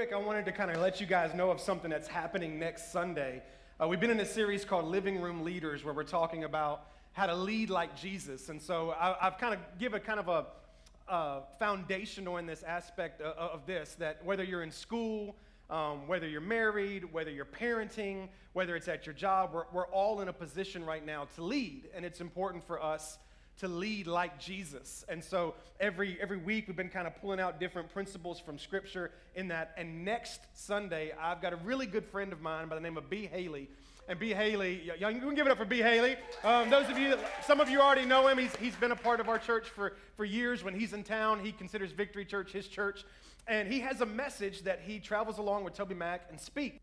quick, I wanted to kind of let you guys know of something that's happening next Sunday. Uh, we've been in a series called Living Room Leaders where we're talking about how to lead like Jesus. And so I, have kind of given a kind of a uh, foundational in this aspect of, of, this that whether you're in school, um, whether you're married, whether you're parenting, whether it's at your job, we're, we're all in a position right now to lead. And it's important for us to lead like Jesus. And so every every week we've been kind of pulling out different principles from scripture in that. And next Sunday, I've got a really good friend of mine by the name of B. Haley. And B. Haley, y'all, you can give it up for B. Haley. Um, those of you, that, some of you already know him. He's, he's been a part of our church for, for years. When he's in town, he considers Victory Church his church. And he has a message that he travels along with TobyMac and speaks.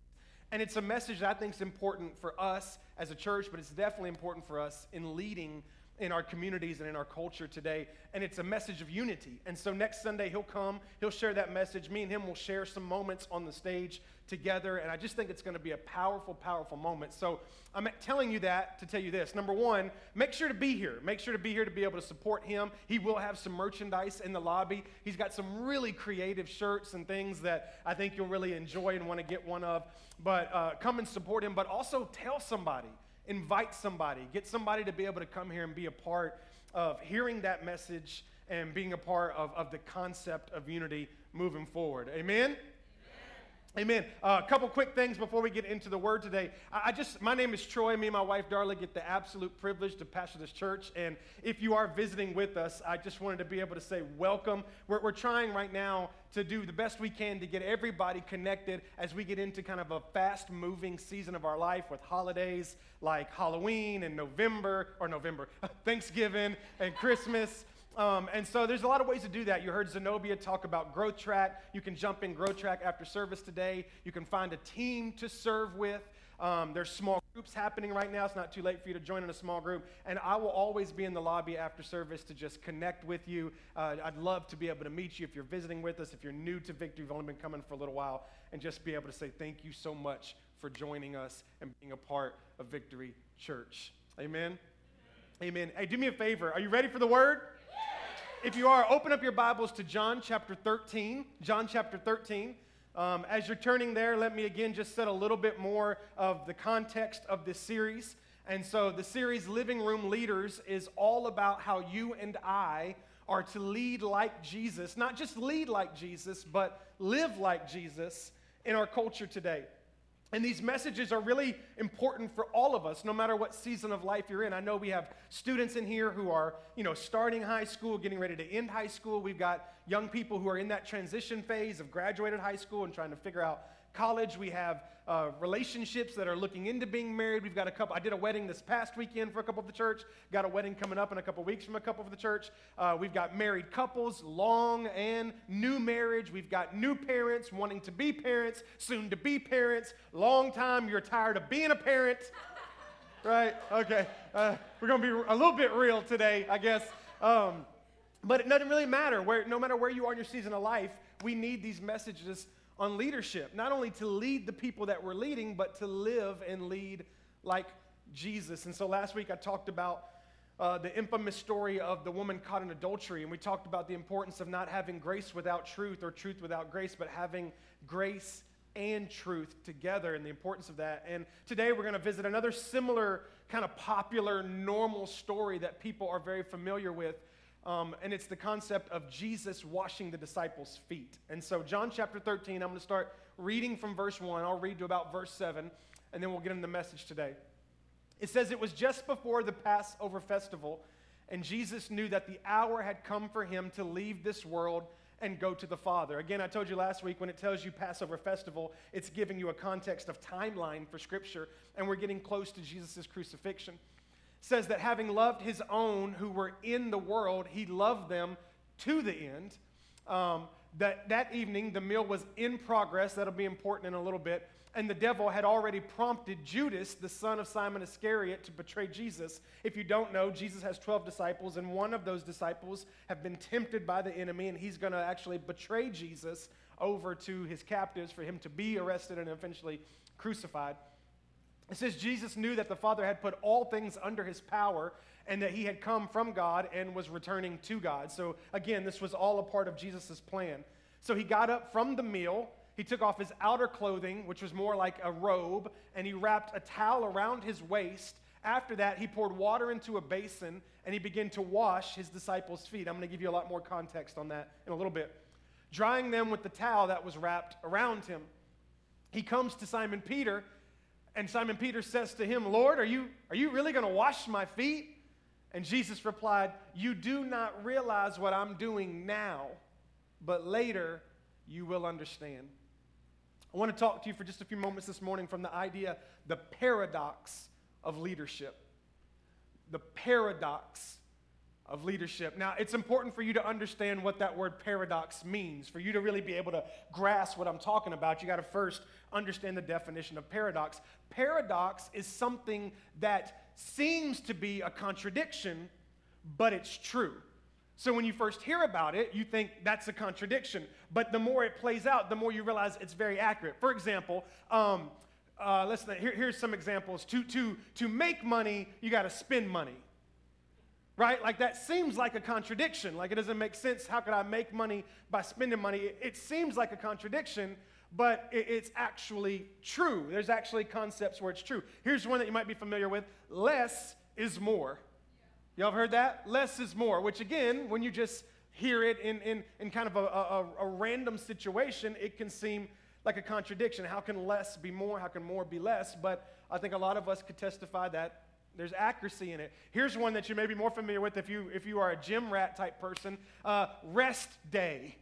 And it's a message that I think is important for us as a church, but it's definitely important for us in leading in our communities and in our culture today. And it's a message of unity. And so next Sunday, he'll come, he'll share that message. Me and him will share some moments on the stage together. And I just think it's going to be a powerful, powerful moment. So I'm telling you that to tell you this. Number one, make sure to be here. Make sure to be here to be able to support him. He will have some merchandise in the lobby. He's got some really creative shirts and things that I think you'll really enjoy and want to get one of. But uh, come and support him, but also tell somebody invite somebody, get somebody to be able to come here and be a part of hearing that message and being a part of, of the concept of unity moving forward. Amen? Amen. Uh, a couple quick things before we get into the word today. I, I, just, my name is Troy. Me and my wife Darla get the absolute privilege to pastor this church. And if you are visiting with us, I just wanted to be able to say welcome. We're, we're trying right now to do the best we can to get everybody connected as we get into kind of a fast moving season of our life with holidays like Halloween and November, or November, Thanksgiving and Christmas. Um, and so there's a lot of ways to do that. You heard Zenobia talk about Growth Track. You can jump in Growth Track after service today. You can find a team to serve with. Um, there's small groups happening right now. It's not too late for you to join in a small group. And I will always be in the lobby after service to just connect with you. Uh, I'd love to be able to meet you if you're visiting with us, if you're new to Victory, you've only been coming for a little while, and just be able to say thank you so much for joining us and being a part of Victory Church. Amen. Amen. Hey, do me a favor. Are you ready for the word? If you are, open up your Bibles to John chapter 13. John chapter 13. Um, as you're turning there, let me again just set a little bit more of the context of this series. And so, the series Living Room Leaders is all about how you and I are to lead like Jesus, not just lead like Jesus, but live like Jesus in our culture today. And these messages are really important for all of us, no matter what season of life you're in. I know we have students in here who are, you know, starting high school, getting ready to end high school. We've got young people who are in that transition phase of graduated high school and trying to figure out college. We have uh, relationships that are looking into being married. We've got a couple. I did a wedding this past weekend for a couple of the church. Got a wedding coming up in a couple weeks from a couple of the church. Uh, we've got married couples, long and new marriage. We've got new parents wanting to be parents, soon to be parents. Long time you're tired of being a parent. right? Okay. Uh, we're to be a little bit real today, I guess. Um, but it doesn't really matter. Where, no matter where you are in your season of life, we need these messages on leadership, not only to lead the people that we're leading, but to live and lead like Jesus. And so last week I talked about uh, the infamous story of the woman caught in adultery, and we talked about the importance of not having grace without truth or truth without grace, but having grace and truth together and the importance of that. And today we're going to visit another similar kind of popular, normal story that people are very familiar with um, and it's the concept of Jesus washing the disciples' feet. And so, John chapter 13, I'm going to start reading from verse 1. I'll read to about verse 7, and then we'll get into the message today. It says, It was just before the Passover festival, and Jesus knew that the hour had come for him to leave this world and go to the Father. Again, I told you last week when it tells you Passover festival, it's giving you a context of timeline for Scripture, and we're getting close to Jesus' crucifixion says that having loved his own who were in the world, he loved them to the end. Um, that, that evening, the meal was in progress. That'll be important in a little bit. And the devil had already prompted Judas, the son of Simon Iscariot, to betray Jesus. If you don't know, Jesus has 12 disciples, and one of those disciples have been tempted by the enemy, and he's going to actually betray Jesus over to his captives for him to be arrested and eventually crucified. It says Jesus knew that the Father had put all things under his power and that he had come from God and was returning to God. So, again, this was all a part of Jesus' plan. So, he got up from the meal. He took off his outer clothing, which was more like a robe, and he wrapped a towel around his waist. After that, he poured water into a basin and he began to wash his disciples' feet. I'm going to give you a lot more context on that in a little bit. Drying them with the towel that was wrapped around him. He comes to Simon Peter, and Simon Peter says to him, Lord, are you, are you really going to wash my feet? And Jesus replied, You do not realize what I'm doing now, but later you will understand. I want to talk to you for just a few moments this morning from the idea, the paradox of leadership the paradox of leadership. Now, it's important for you to understand what that word paradox means. For you to really be able to grasp what I'm talking about, you got to first understand the definition of paradox. Paradox is something that seems to be a contradiction, but it's true. So when you first hear about it, you think that's a contradiction. But the more it plays out, the more you realize it's very accurate. For example, um, uh, let's here, here's some examples. To, to, to make money, you got to spend money. Right? Like that seems like a contradiction. Like it doesn't make sense. How could I make money by spending money? It, seems like a contradiction, but it, it's actually true. There's actually concepts where it's true. Here's one that you might be familiar with less is more. Y'all have heard that? Less is more, which again, when you just hear it in, in, in kind of a, a, a random situation, it can seem like a contradiction. How can less be more? How can more be less? But I think a lot of us could testify that there's accuracy in it. Here's one that you may be more familiar with if you, if you are a gym rat type person uh, rest day.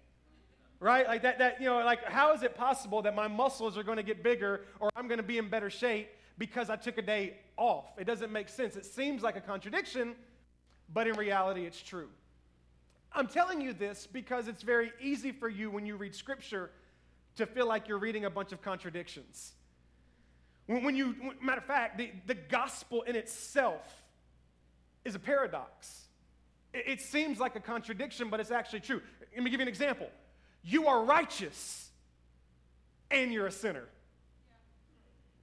Right? Like that, that, you know, like how is it possible that my muscles are going to get bigger or I'm going to be in better shape because I took a day off? It doesn't make sense. It seems like a contradiction, but in reality, it's true. I'm telling you this because it's very easy for you when you read scripture to feel like you're reading a bunch of contradictions. When, you, matter of fact, the, the gospel in itself is a paradox. It, it seems like a contradiction, but it's actually true. Let me give you an example. You are righteous and you're a sinner.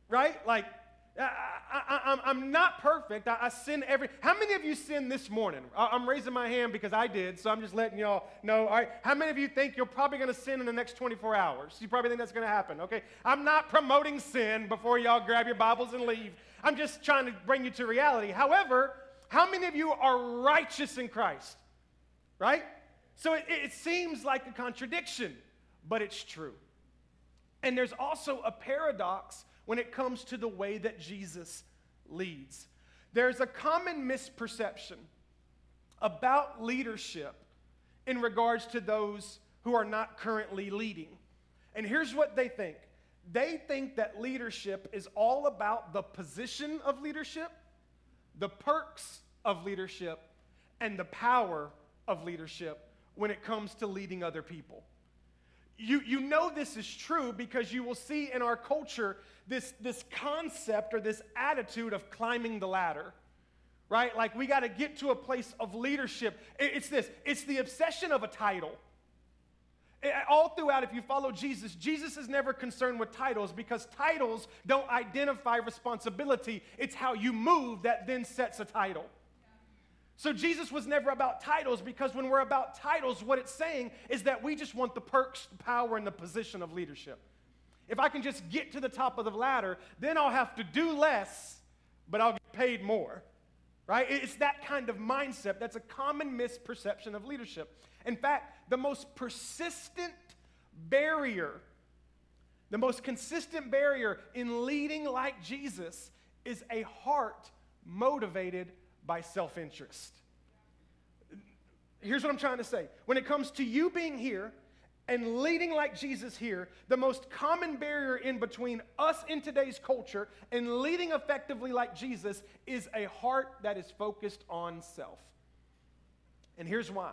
Right? Like, I, am not perfect. I, I, sin every. How many of you sin this morning? I, am raising my hand because I did, so I'm just letting y'all know. All right. How many of you think you're probably going to sin in the next 24 hours? You probably think that's going to happen. Okay. I'm not promoting sin before y'all grab your Bibles and leave. I'm just trying to bring you to reality. However, how many of you are righteous in Christ? Right. So it, it seems like a contradiction, but it's true. And there's also a paradox when it comes to the way that Jesus leads. There's a common misperception about leadership in regards to those who are not currently leading. And here's what they think they think that leadership is all about the position of leadership, the perks of leadership, and the power of leadership when it comes to leading other people. You, you know this is true because you will see in our culture this, this concept or this attitude of climbing the ladder, right? Like we got to get to a place of leadership. It's this it's the obsession of a title. All throughout, if you follow Jesus, Jesus is never concerned with titles because titles don't identify responsibility. It's how you move that then sets a title. So Jesus was never about titles because when we're about titles, what it's saying is that we just want the perks, the power, and the position of leadership. If I can just get to the top of the ladder, then I'll have to do less, but I'll get paid more. Right? It's that kind of mindset that's a common misperception of leadership. In fact, the most persistent barrier, the most consistent barrier in leading like Jesus is a heart motivated by self interest. Here's what I'm trying to say when it comes to you being here and leading like Jesus here, the most common barrier in between us in today's culture and leading effectively like Jesus is a heart that is focused on self. And here's why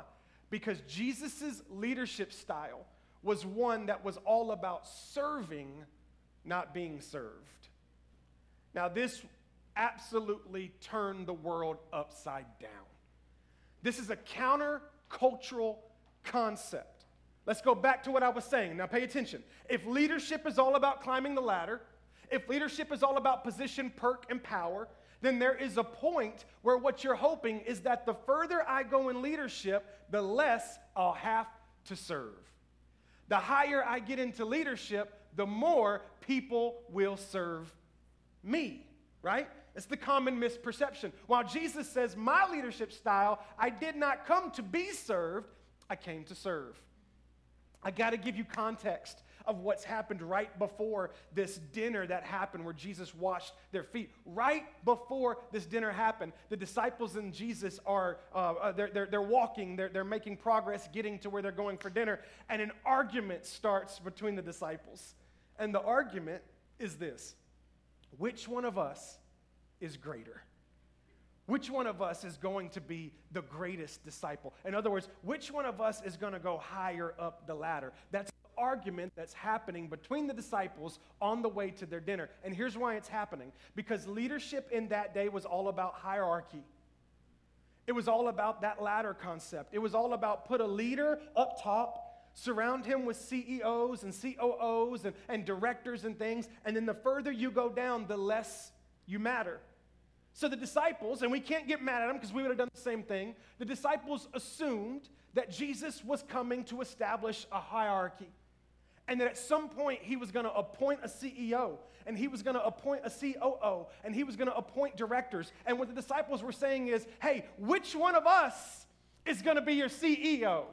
because Jesus' leadership style was one that was all about serving, not being served. Now, this absolutely turned the world upside down. This is a countercultural concept. Let's go back to what I was saying. Now, pay attention. If leadership is all about climbing the ladder, if leadership is all about position, perk, and power, then there is a point where what you're hoping is that the further I go in leadership, the less I'll have to serve. The higher I get into leadership, the more people will serve me, right? It's the common misperception. While Jesus says, My leadership style, I did not come to be served, I came to serve. I got to give you context of what's happened right before this dinner that happened where Jesus washed their feet. Right before this dinner happened, the disciples and Jesus are, uh, uh, they're, they're, they're walking, they're, they're making progress getting to where they're going for dinner, and an argument starts between the disciples. And the argument is this Which one of us is greater? Which one of us is going to be the greatest disciple? In other words, which one of us is going to go higher up the ladder? That's the argument that's happening between the disciples on the way to their dinner. And here's why it's happening because leadership in that day was all about hierarchy. It was all about that ladder concept. It was all about put a leader up top, surround him with CEOs and COOs and, and directors and things, and then the further you go down, the less you matter. So the disciples, and we can't get mad at them because we would have done the same thing, the disciples assumed that Jesus was coming to establish a hierarchy. And that at some point he was going to appoint a CEO, and he was going to appoint a COO, and he was going to appoint directors. And what the disciples were saying is, hey, which one of us is going to be your CEO?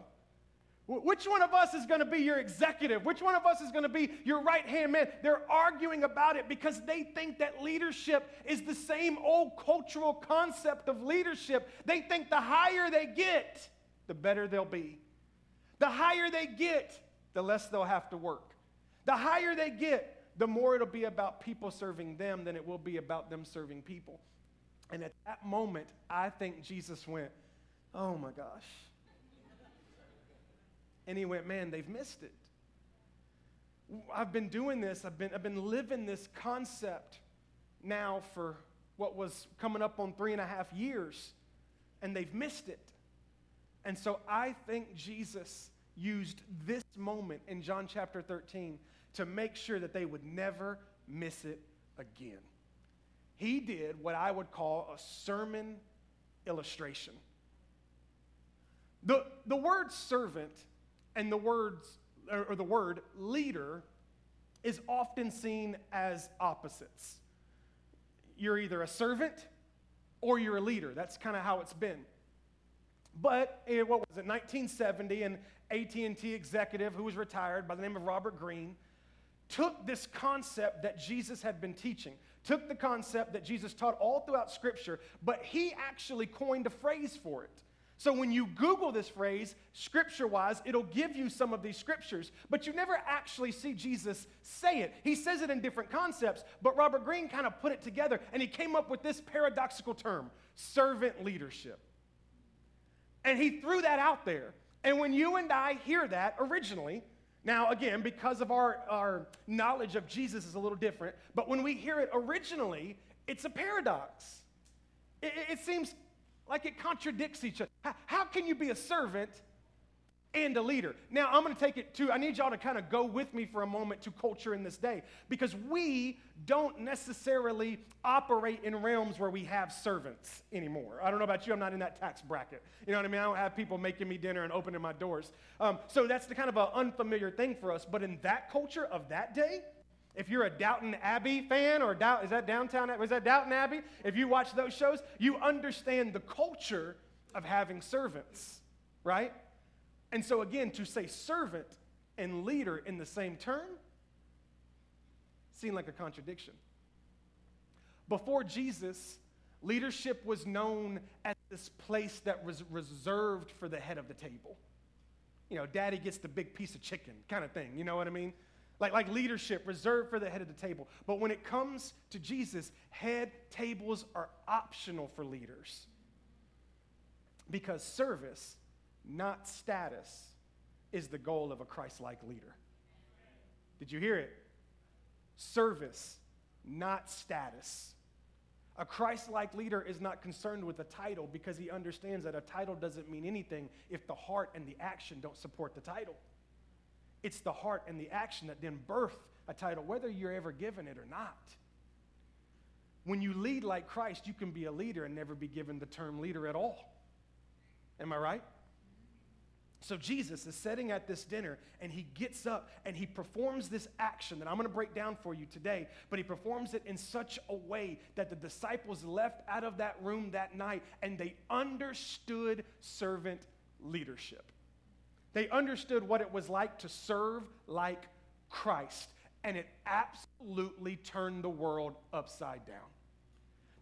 Which one of us is going to be your executive? Which one of us is going to be your right hand man? They're arguing about it because they think that leadership is the same old cultural concept of leadership. They think the higher they get, the better they'll be. The higher they get, the less they'll have to work. The higher they get, the more it'll be about people serving them than it will be about them serving people. And at that moment, I think Jesus went, Oh my gosh. And he went, Man, they've missed it. I've been doing this, I've been, I've been living this concept now for what was coming up on three and a half years, and they've missed it. And so I think Jesus used this moment in John chapter 13 to make sure that they would never miss it again. He did what I would call a sermon illustration. The, the word servant and the words or the word leader is often seen as opposites. You're either a servant or you're a leader. That's kind of how it's been. But in, what was it, 1970, an AT&T executive who was retired by the name of Robert Greene took this concept that Jesus had been teaching, took the concept that Jesus taught all throughout Scripture, but he actually coined a phrase for it. So when you Google this phrase, scripture wise, it'll give you some of these scriptures, but you never actually see Jesus say it. He says it in different concepts, but Robert Greene kind of put it together and he came up with this paradoxical term servant leadership. And he threw that out there. And when you and I hear that originally, now again, because of our, our knowledge of Jesus is a little different, but when we hear it originally, it's a paradox. It, it seems like it contradicts each other. How, how can you be a servant and a leader? Now, I'm going to take it to, I need y'all to kind of go with me for a moment to culture in this day because we don't necessarily operate in realms where we have servants anymore. I don't know about you, I'm not in that tax bracket. You know what I mean? I don't have people making me dinner and opening my doors. Um, so that's the kind of an unfamiliar thing for us. But in that culture of that day, if you're a Downton Abbey fan, or Doubt, is that downtown? Was that Downton Abbey? If you watch those shows, you understand the culture of having servants, right? And so again, to say servant and leader in the same term seemed like a contradiction. Before Jesus, leadership was known as this place that was reserved for the head of the table. You know, daddy gets the big piece of chicken kind of thing. You know what I mean? Like, like leadership reserved for the head of the table. But when it comes to Jesus, head tables are optional for leaders. Because service, not status, is the goal of a Christ like leader. Did you hear it? Service, not status. A Christ like leader is not concerned with a title because he understands that a title doesn't mean anything if the heart and the action don't support the title. It's the heart and the action that then birth a title, whether you're ever given it or not. When you lead like Christ, you can be a leader and never be given the term leader at all. Am I right? So Jesus is sitting at this dinner and he gets up and he performs this action that I'm going to break down for you today, but he performs it in such a way that the disciples left out of that room that night and they understood servant leadership. They understood what it was like to serve like Christ, and it absolutely turned the world upside down.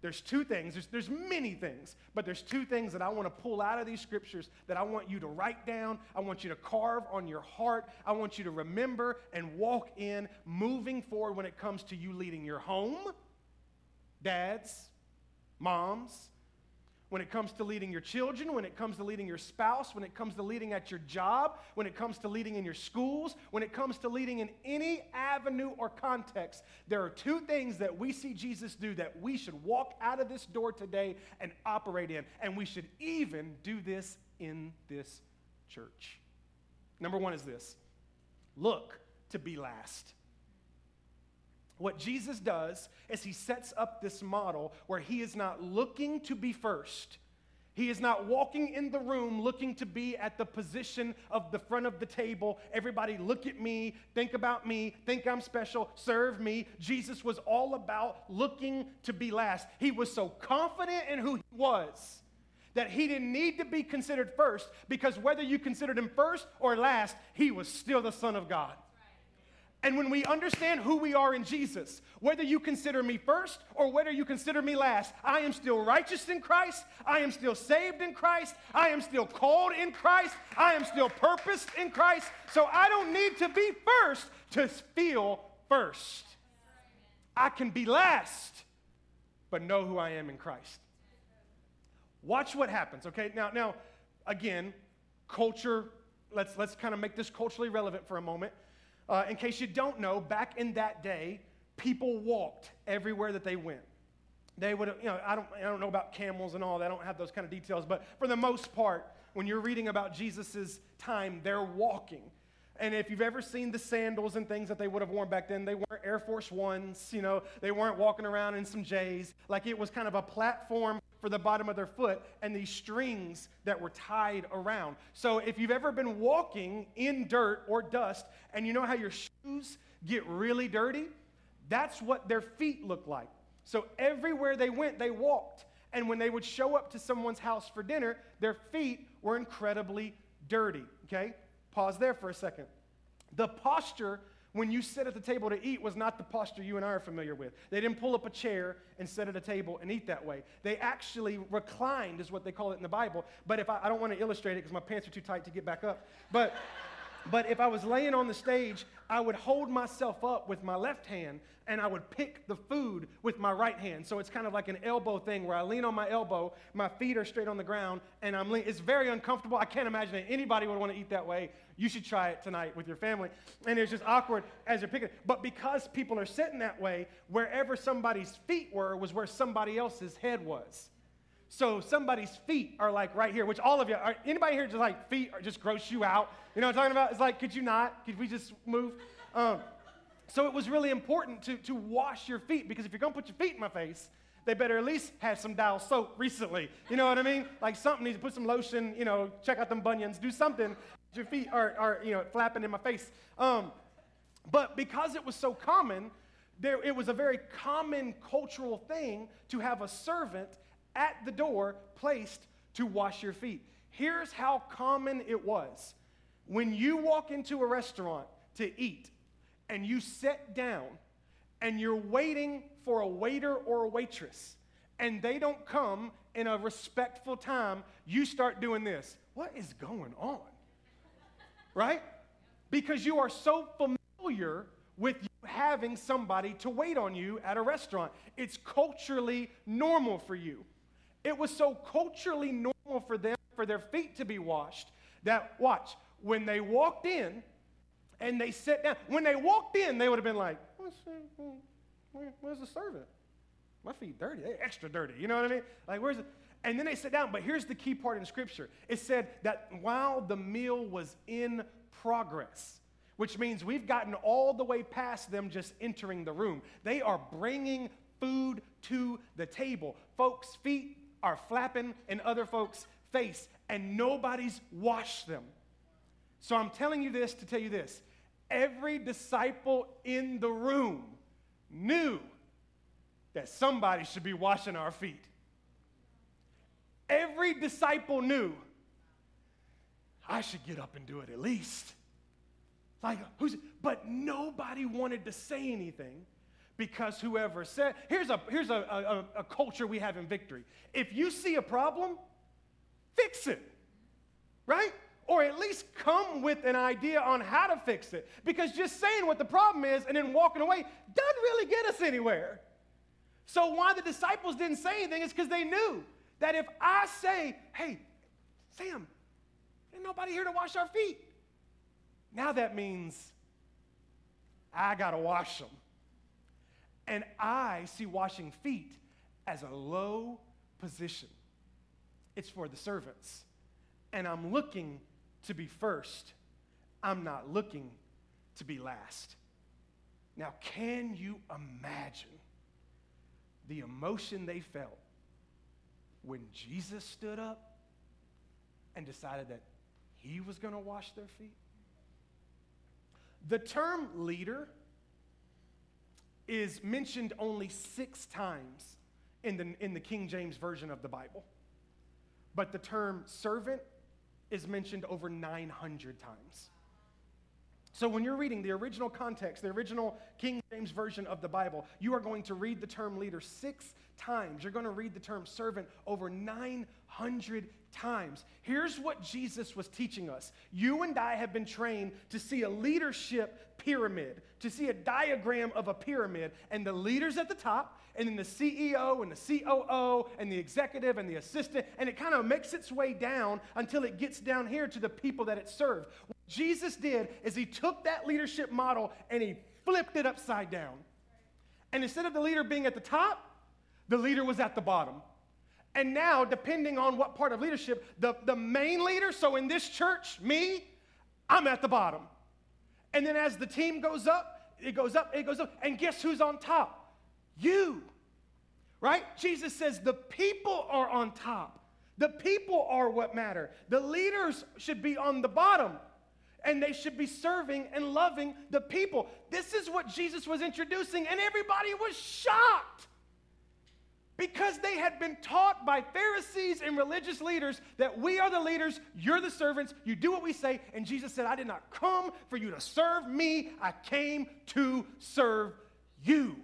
There's two things, there's, there's many things, but there's two things that I want to pull out of these scriptures that I want you to write down. I want you to carve on your heart. I want you to remember and walk in moving forward when it comes to you leading your home, dads, moms, when it comes to leading your children, when it comes to leading your spouse, when it comes to leading at your job, when it comes to leading in your schools, when it comes to leading in any avenue or context, there are two things that we see Jesus do that we should walk out of this door today and operate in. And we should even do this in this church. Number one is this look to be last. What Jesus does is he sets up this model where he is not looking to be first. He is not walking in the room looking to be at the position of the front of the table. Everybody, look at me, think about me, think I'm special, serve me. Jesus was all about looking to be last. He was so confident in who he was that he didn't need to be considered first because whether you considered him first or last, he was still the Son of God. And when we understand who we are in Jesus, whether you consider me first or whether you consider me last, I am still righteous in Christ. I am still saved in Christ. I am still called in Christ. I am still purposed in Christ. So I don't need to be first to feel first. I can be last, but know who I am in Christ. Watch what happens, okay? Now, now again, culture, let's, let's kind of make this culturally relevant for a moment. Uh, in case you don't know, back in that day, people walked everywhere that they went. They would, you know, I don't, I don't know about camels and all that. I don't have those kind of details, but for the most part, when you're reading about Jesus' time, they're walking. And if you've ever seen the sandals and things that they would have worn back then, they weren't Air Force Ones, you know, they weren't walking around in some J's. Like it was kind of a platform for the bottom of their foot and these strings that were tied around. So if you've ever been walking in dirt or dust and you know how your shoes get really dirty, that's what their feet look like. So everywhere they went, they walked. And when they would show up to someone's house for dinner, their feet were incredibly dirty. Okay? Pause there for a second. The posture when you sit at the table to eat was not the posture you and I are familiar with. They didn't pull up a chair and sit at a table and eat that way. They actually reclined, is what they call it in the Bible. But if I, I don't want to illustrate it because my pants are too tight to get back up. But but if I was laying on the stage, I would hold myself up with my left hand and I would pick the food with my right hand. So it's kind of like an elbow thing where I lean on my elbow, my feet are straight on the ground, and I'm lean- it's very uncomfortable. I can't imagine that anybody would want to eat that way. You should try it tonight with your family. And it's just awkward as you're picking. But because people are sitting that way, wherever somebody's feet were was where somebody else's head was. So somebody's feet are like right here, which all of you, are, anybody here just like feet are just gross you out? You know what I'm talking about? It's like, could you not? Could we just move? Um, so it was really important to, to wash your feet because if you're going to put your feet in my face, they better at least have some dial soap recently. You know what I mean? Like something needs to put some lotion, you know, check out them bunions, do something. Your feet are, are you know, flapping in my face. Um, but because it was so common, there, it was a very common cultural thing to have a servant at the door placed to wash your feet. Here's how common it was. When you walk into a restaurant to eat and you sit down and you're waiting for a waiter or a waitress and they don't come in a respectful time, you start doing this. What is going on? right? Because you are so familiar with having somebody to wait on you at a restaurant. It's culturally normal for you. It was so culturally normal for them for their feet to be washed that, watch, when they walked in and they sat down, when they walked in, they would have been like, uh, where's the servant? My feet dirty. They're extra dirty. You know what I mean? Like, where's it? And then they sit down. But here's the key part in Scripture it said that while the meal was in progress, which means we've gotten all the way past them just entering the room, they are bringing food to the table. Folks' feet are flapping in other folks' face, and nobody's washed them. So I'm telling you this to tell you this. Every disciple in the room knew that somebody should be washing our feet. Every disciple knew I should get up and do it at least. Like, who's, but nobody wanted to say anything because whoever said, here's a, here's a, a, a culture we have in victory. If you see a problem, fix it, right? Or at least come with an idea on how to fix it. Because just saying what the problem is and then walking away doesn't really get us anywhere. So, why the disciples didn't say anything is because they knew that if I say, hey, Sam, ain't nobody here to wash our feet. Now that means I got to wash them. And I see washing feet as a low position. It's for the servants. And I'm looking to be first. I'm not looking to be last. Now, can you imagine the emotion they felt when Jesus stood up and decided that he was going to wash their feet? The term leader is mentioned only six times in the, in the King James Version of the Bible. But the term servant is mentioned over 900 times. So when you're reading the original context, the original King James Version of the Bible, you are going to read the term leader six times. You're going to read the term servant over 900 times. Here's what Jesus was teaching us. You and I have been trained to see a leadership pyramid, to see a diagram of a pyramid, and the leaders at the top, and then the CEO and the COO and the executive and the assistant, and it kind of makes its way down until it gets down here to the people that it served. What Jesus did is he took that leadership model and he flipped it upside down. And instead of the leader being at the top, the leader was at the bottom. And now, depending on what part of leadership, the, the main leader, so in this church, me, I'm at the bottom. And then as the team goes up, it goes up, it goes up. And guess who's on top? You. Right? Jesus says the people are on top. The people are what matter. The leaders should be on the bottom and they should be serving and loving the people. This is what Jesus was introducing, and everybody was shocked. Because they had been taught by Pharisees and religious leaders that we are the leaders, you're the servants, you do what we say. And Jesus said, I did not come for you to serve me, I came to serve you.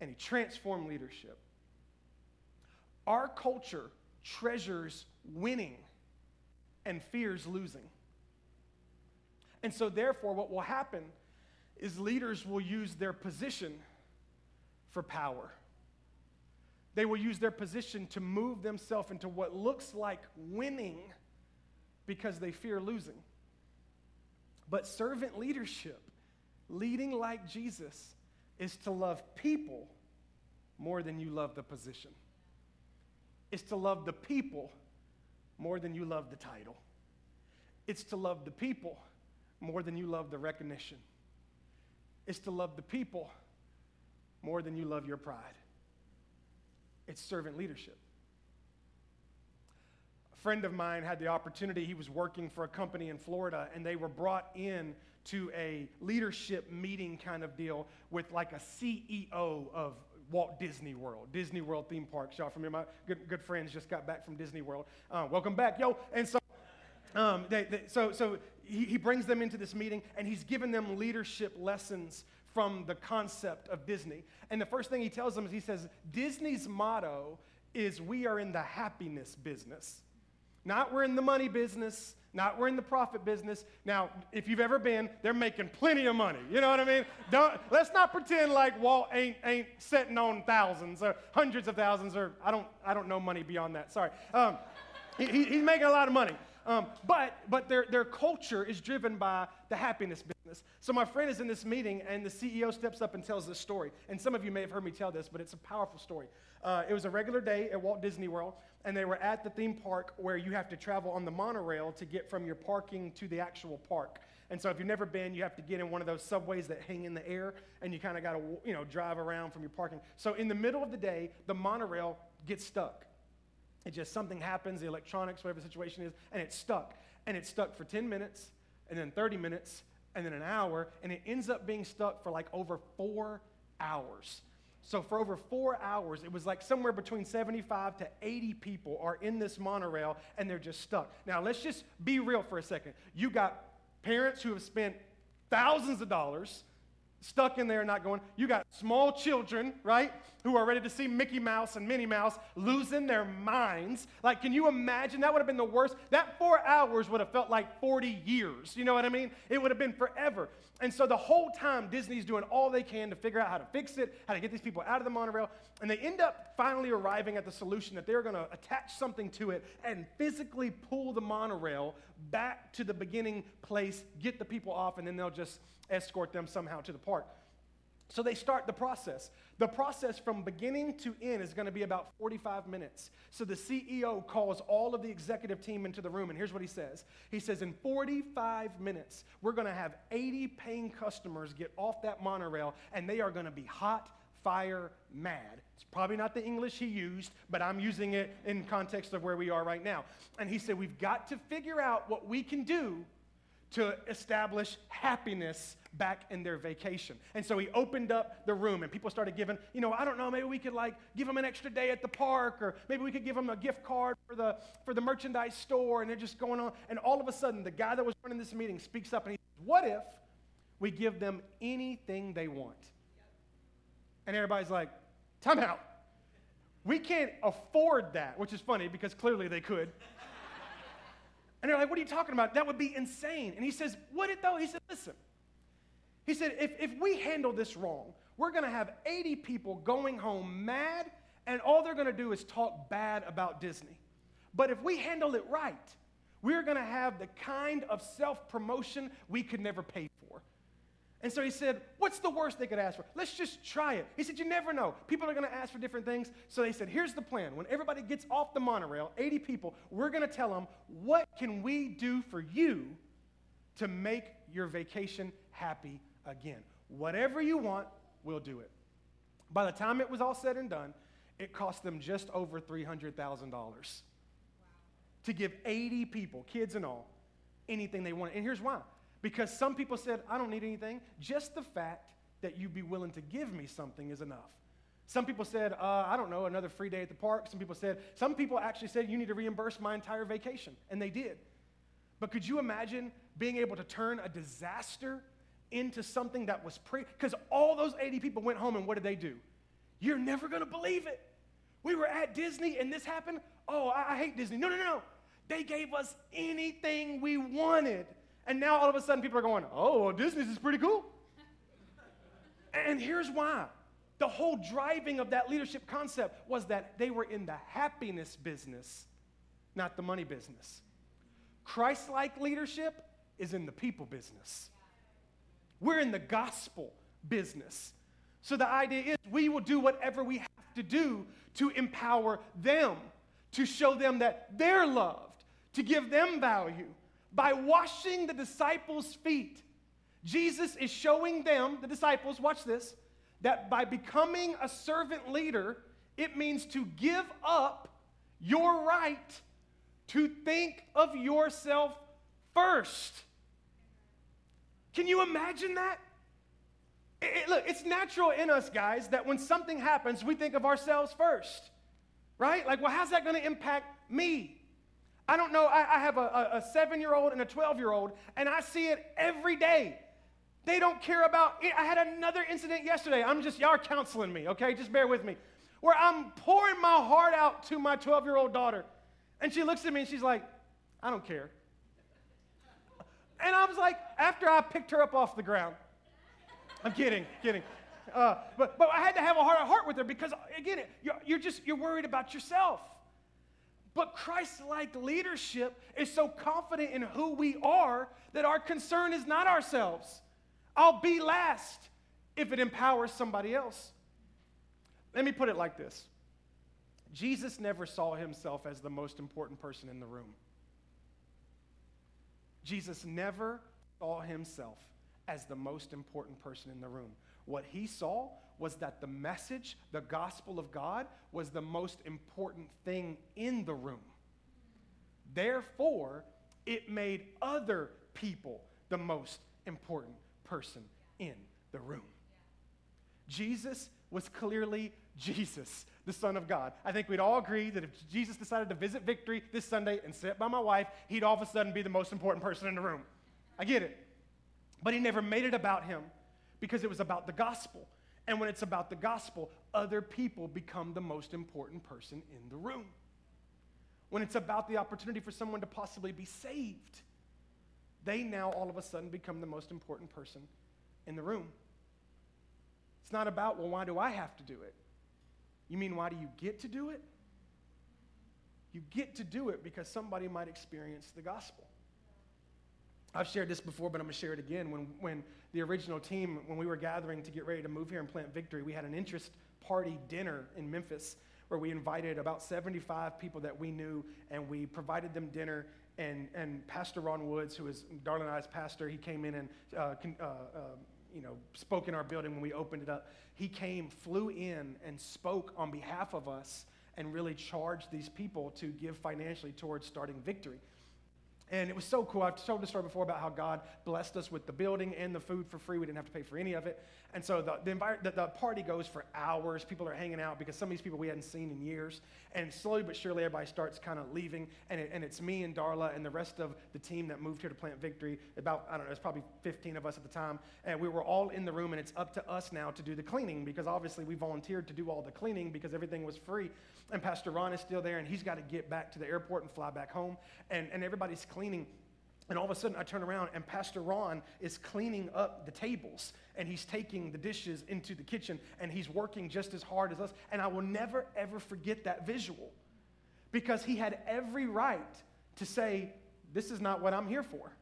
And he transformed leadership. Our culture treasures winning and fears losing. And so, therefore, what will happen is leaders will use their position for power. They will use their position to move themselves into what looks like winning because they fear losing. But servant leadership, leading like Jesus, is to love people more than you love the position. It's to love the people more than you love the title. It's to love the people more than you love the recognition. It's to love the people more than you love your pride. It's servant leadership. A friend of mine had the opportunity, he was working for a company in Florida, and they were brought in to a leadership meeting kind of deal with like a CEO of Walt Disney World, Disney World theme parks. Y'all familiar? My good, good friends just got back from Disney World. Uh, welcome back, yo. And so, um, they, they, so, so he, he brings them into this meeting and he's given them leadership lessons from the concept of Disney. And the first thing he tells them is he says, Disney's motto is we are in the happiness business. Not we're in the money business, not we're in the profit business. Now, if you've ever been, they're making plenty of money. You know what I mean? Don't, let's not pretend like Walt ain't, ain't sitting on thousands or hundreds of thousands or I don't, I don't know money beyond that. Sorry. Um, he, he's making a lot of money. Um, but but their, their culture is driven by the happiness business. So my friend is in this meeting, and the CEO steps up and tells this story. And some of you may have heard me tell this, but it's a powerful story. Uh, it was a regular day at Walt Disney World, and they were at the theme park where you have to travel on the monorail to get from your parking to the actual park. And so if you've never been, you have to get in one of those subways that hang in the air, and you kind of got to you know drive around from your parking. So in the middle of the day, the monorail gets stuck. It just something happens, the electronics, whatever the situation is, and it's stuck. and it's stuck for 10 minutes, and then 30 minutes, and then an hour, and it ends up being stuck for like over four hours. So for over four hours, it was like somewhere between 75 to 80 people are in this monorail and they're just stuck. Now let's just be real for a second. You got parents who have spent thousands of dollars stuck in there not going. You got small children, right, who are ready to see Mickey Mouse and Minnie Mouse losing their minds. Like, can you imagine? That would have been the worst. That four hours would have felt like 40 years. You know what I mean? It would have been forever. And so the whole time, Disney's doing all they can to figure out how to fix it, how to get these people out of the monorail. And they end up finally arriving at the solution that they're going to attach something to it and physically pull the monorail back to the beginning place, get the people off, and then they'll just escort them somehow to the park. So they start the process. The process from beginning to end is going to be about 45 minutes. So the CEO calls all of the executive team into the room, and here's what he says He says, In 45 minutes, we're going to have 80 paying customers get off that monorail, and they are going to be hot, fire, mad. It's probably not the English he used, but I'm using it in context of where we are right now. And he said, We've got to figure out what we can do to establish happiness back in their vacation. And so he opened up the room and people started giving, you know, I don't know, maybe we could like give them an extra day at the park or maybe we could give them a gift card for the for the merchandise store and they're just going on and all of a sudden the guy that was running this meeting speaks up and he says, "What if we give them anything they want?" And everybody's like, "Time out. We can't afford that," which is funny because clearly they could. And they're like, What are you talking about? That would be insane. And he says, Would it though? He said, Listen. He said, If, if we handle this wrong, we're going to have 80 people going home mad, and all they're going to do is talk bad about Disney. But if we handle it right, we're going to have the kind of self promotion we could never pay for. And so he said, What's the worst they could ask for? Let's just try it. He said, You never know. People are going to ask for different things. So they said, Here's the plan. When everybody gets off the monorail, 80 people, we're going to tell them, What can we do for you to make your vacation happy again? Whatever you want, we'll do it. By the time it was all said and done, it cost them just over $300,000 wow. to give 80 people, kids and all, anything they wanted. And here's why because some people said, I don't need anything. Just the fact that you'd be willing to give me something is enough. Some people said, uh, I don't know, another free day at the park. Some people said, some people actually said, you need to reimburse my entire vacation. And they did. But could you imagine being able to turn a disaster into something that was pre? Because all those 80 people went home and what did they do? You're never to believe it. We were at Disney and this happened. Oh, I, I hate Disney. No, no, no. They gave us anything we wanted. And now all of a sudden people are going, oh, well, Disney's is pretty cool. and here's why. The whole driving of that leadership concept was that they were in the happiness business, not the money business. Christ like leadership is in the people business. We're in the gospel business. So the idea is we will do whatever we have to do to empower them, to show them that they're loved, to give them value, by washing the disciples' feet. Jesus is showing them, the disciples, watch this, that by becoming a servant leader, it means to give up your right to think of yourself first. Can you imagine that? It, it, look, it's natural in us, guys, that when something happens, we think of ourselves first, right? Like, well, how's that going to impact me? I don't know. I, I have a, a seven year old and a 12 year old, and I see it every day. They don't care about it. I had another incident yesterday. I'm just, y'all are counseling me, okay? Just bear with me. Where I'm pouring my heart out to my 12 year old daughter. And she looks at me and she's like, I don't care. And I was like, after I picked her up off the ground, I'm kidding, kidding. Uh, but, but I had to have a heart to heart with her because, again, you're, you're just, you're worried about yourself. But Christ like leadership is so confident in who we are that our concern is not ourselves. I'll be last if it empowers somebody else. Let me put it like this Jesus never saw himself as the most important person in the room. Jesus never saw himself as the most important person in the room. What he saw was that the message, the gospel of God, was the most important thing in the room. Therefore, it made other people the most important person in the room. Jesus was clearly Jesus, the Son of God. I think we'd all agree that if Jesus decided to visit Victory this Sunday and sit by my wife, he'd all of a sudden be the most important person in the room. I get it. But he never made it about him because it was about the gospel. And when it's about the gospel, other people become the most important person in the room. When it's about the opportunity for someone to possibly be saved, they now all of a sudden become the most important person in the room. It's not about, well, why do I have to do it? You mean, why do you get to do it? You get to do it because somebody might experience the gospel. I've shared this before, but I'm going to share it again. When, when the original team, when we were gathering to get ready to move here and plant victory, we had an interest party dinner in Memphis where we invited about 75 people that we knew and we provided them dinner. And, and Pastor Ron Woods, who is Darla and I's pastor, he came in and uh, uh, uh, you know, spoke in our building when we opened it up. He came, flew in, and spoke on behalf of us and really charged these people to give financially towards starting victory. And it was so cool. I've told the story before about how God blessed us with the building and the food for free. We didn't have to pay for any of it. And so the, the, envir- the, the, party goes for hours. People are hanging out because some of these people we hadn't seen in years. And slowly but surely, everybody starts kind of leaving. And, it, and it's me and Darla and the rest of the team that moved here to Plant Victory. About, I don't know, it's probably 15 of us at the time. And we were all in the room, and it's up to us now to do the cleaning because obviously we volunteered to do all the cleaning because everything was free. And Pastor Ron is still there, and he's got to get back to the airport and fly back home. And, and everybody's cleaning. And all of a sudden, I turn around, and Pastor Ron is cleaning up the tables, and he's taking the dishes into the kitchen, and he's working just as hard as us. And I will never, ever forget that visual because he had every right to say, This is not what I'm here for.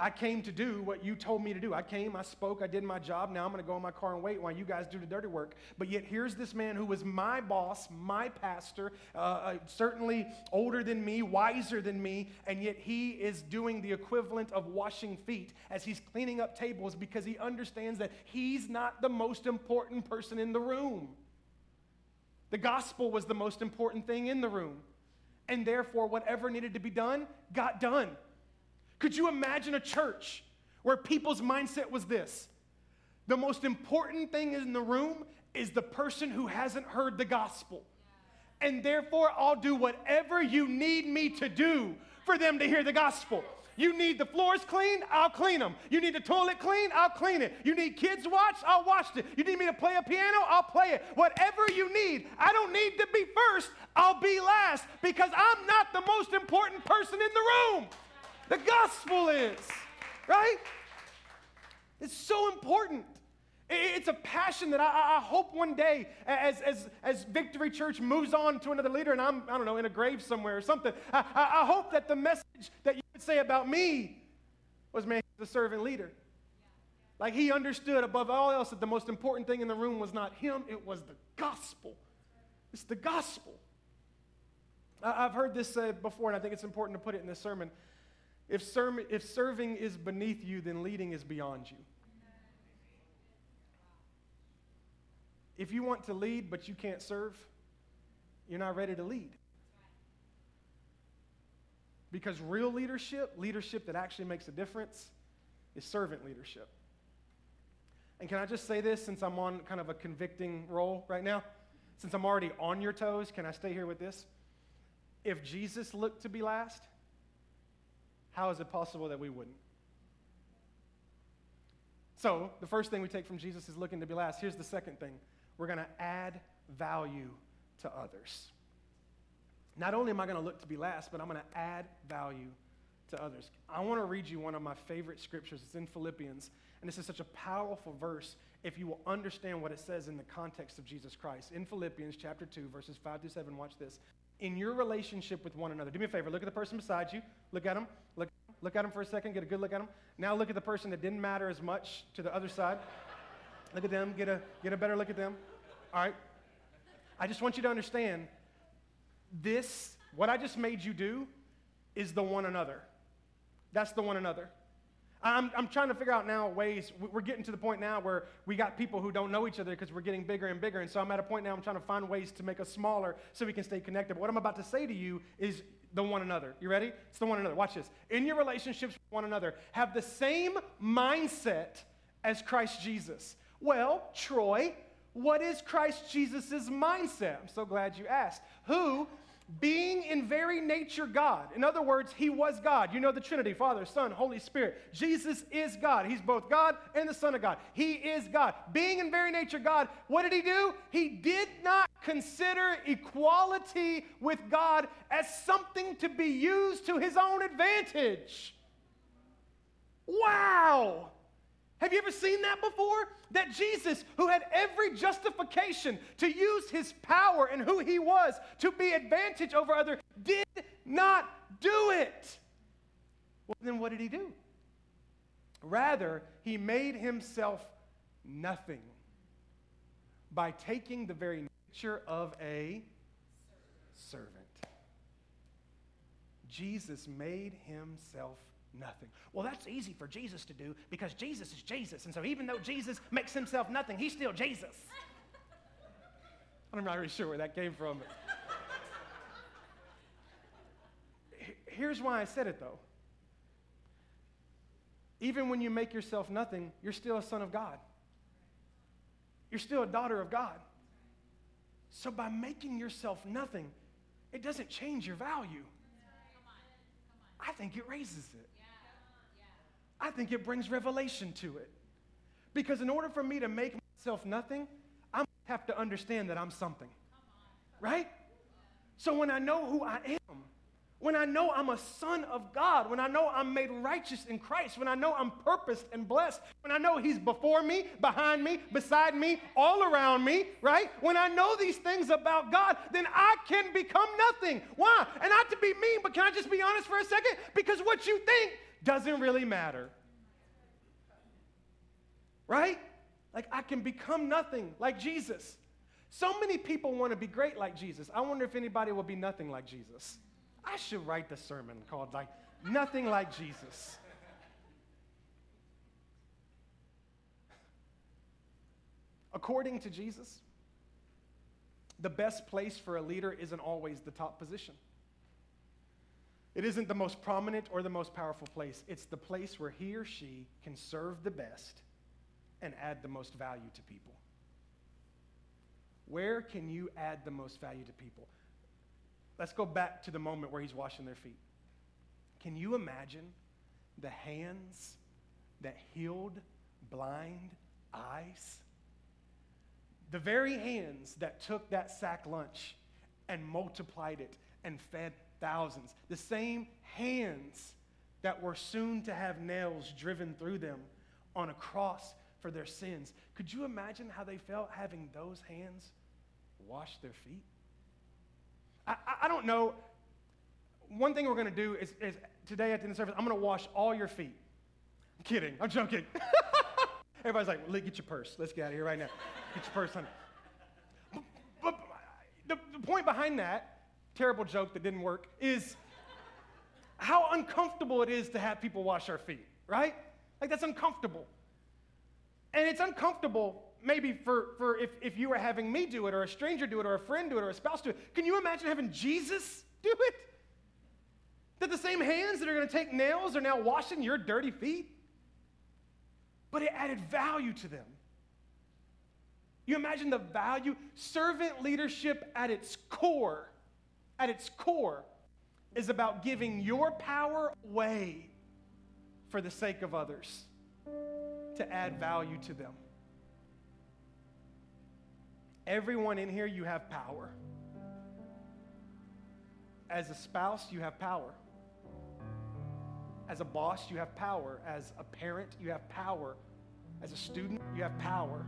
I came to do what you told me to do. I came, I spoke, I did my job. Now I'm going to go in my car and wait while you guys do the dirty work. But yet, here's this man who was my boss, my pastor, uh, uh, certainly older than me, wiser than me, and yet he is doing the equivalent of washing feet as he's cleaning up tables because he understands that he's not the most important person in the room. The gospel was the most important thing in the room. And therefore, whatever needed to be done got done. Could you imagine a church where people's mindset was this? The most important thing in the room is the person who hasn't heard the gospel. And therefore, I'll do whatever you need me to do for them to hear the gospel. You need the floors cleaned, I'll clean them. You need the toilet cleaned, I'll clean it. You need kids watched, I'll watch it. You need me to play a piano, I'll play it. Whatever you need, I don't need to be first, I'll be last because I'm not the most important person in the room. The gospel is, right? It's so important. It's a passion that I, I, hope one day, as, as, as Victory Church moves on to another leader, and I'm, I don't know, in a grave somewhere or something, I, I hope that the message that you would say about me was, man, he's a servant leader. Like he understood above all else that the most important thing in the room was not him, it was the gospel. It's the gospel. I've heard this said before, and I think it's important to put it in this sermon. If, serm- if serving is beneath you, then leading is beyond you. If you want to lead but you can't serve, you're not ready to lead. Because real leadership, leadership that actually makes a difference, is servant leadership. And can I just say this since I'm on kind of a convicting roll right now? Since I'm already on your toes, can I stay here with this? If Jesus looked to be last, how is it possible that we wouldn't? So, the first thing we take from Jesus is looking to be last. Here's the second thing we're going to add value to others. Not only am I going to look to be last, but I'm going to add value to others. I want to read you one of my favorite scriptures. It's in Philippians, and this is such a powerful verse if you will understand what it says in the context of Jesus Christ. In Philippians chapter 2, verses 5 through 7, watch this in your relationship with one another. Do me a favor, look at the person beside you. Look at them. Look, look at them for a second. Get a good look at them. Now look at the person that didn't matter as much to the other side. look at them. Get a, get a better look at them. All right. I just want you to understand this, what I just made you do, is the one another. That's the one another. I'm, I'm trying to figure out now ways. We're getting to the point now where we got people who don't know each other because we're getting bigger and bigger. And so I'm at a point now I'm trying to find ways to make us smaller so we can stay connected. But what I'm about to say to you is the one another. You ready? It's the one another. Watch this. In your relationships with one another, have the same mindset as Christ Jesus. Well, Troy, what is Christ Jesus' mindset? I'm so glad you asked. Who being in very nature God. In other words, he was God. You know the Trinity Father, Son, Holy Spirit. Jesus is God. He's both God and the Son of God. He is God. Being in very nature God, what did he do? He did not consider equality with God as something to be used to his own advantage. Wow! Have you ever seen that before? That Jesus, who had every justification to use his power and who he was to be advantage over others, did not do it. Well, then what did he do? Rather, he made himself nothing by taking the very nature of a servant. Jesus made himself nothing. Well, that's easy for Jesus to do because Jesus is Jesus. And so even though Jesus makes himself nothing, he's still Jesus. I'm not really sure where that came from. Here's why I said it though. Even when you make yourself nothing, you're still a son of God. You're still a daughter of God. So by making yourself nothing, it doesn't change your value. I think it raises it. I think it brings revelation to it. Because in order for me to make myself nothing, I have to understand that I'm something. Right? So when I know who I am, when I know I'm a son of God, when I know I'm made righteous in Christ, when I know I'm purposed and blessed, when I know He's before me, behind me, beside me, all around me, right? When I know these things about God, then I can become nothing. Why? And not to be mean, but can I just be honest for a second? Because what you think doesn't really matter. Right? Like I can become nothing like Jesus. So many people want to be great like Jesus. I wonder if anybody will be nothing like Jesus. I should write the sermon called like Nothing Like Jesus. According to Jesus, the best place for a leader isn't always the top position. It isn't the most prominent or the most powerful place. It's the place where he or she can serve the best and add the most value to people. Where can you add the most value to people? Let's go back to the moment where he's washing their feet. Can you imagine the hands that healed blind eyes? The very hands that took that sack lunch and multiplied it and fed thousands. The same hands that were soon to have nails driven through them on a cross for their sins. Could you imagine how they felt having those hands wash their feet? I, I don't know. One thing we're going to do is, is today at the end of service, I'm going to wash all your feet. I'm kidding. I'm joking. Everybody's like, well, get your purse. Let's get out of here right now. Get your purse, honey. But, but the, the point behind that terrible joke that didn't work is how uncomfortable it is to have people wash our feet, right? Like that's uncomfortable. And it's uncomfortable maybe for, for if, if you were having me do it or a stranger do it or a friend do it or a spouse do it. Can you imagine having Jesus do it? That the same hands that are going to take nails are now washing your dirty feet? But it added value to them. You imagine the value? Servant leadership at its core at its core, is about giving your power away for the sake of others to add value to them. Everyone in here, you have power. As a spouse, you have power. As a boss, you have power. As a parent, you have power. As a student, you have power.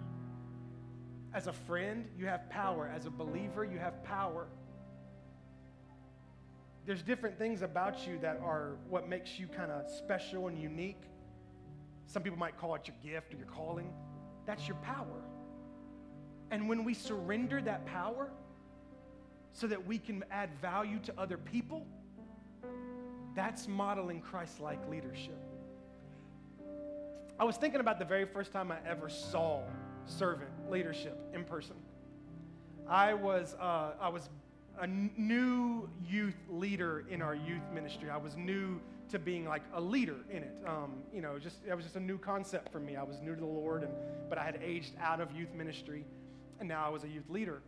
As a friend, you have power. As a believer, you have power there's different things about you that are what makes you kind of special and unique. Some people might call it your gift or your calling. That's your power. And when we surrender that power so that we can add value to other people, that's modeling Christ like leadership. I was thinking about the very first time I ever saw servant leadership in person. I was, uh, I was a new youth leader in our youth ministry. I was new to being like a leader in it. Um, you know, just it was just a new concept for me. I was new to the Lord, and but I had aged out of youth ministry, and now I was a youth leader.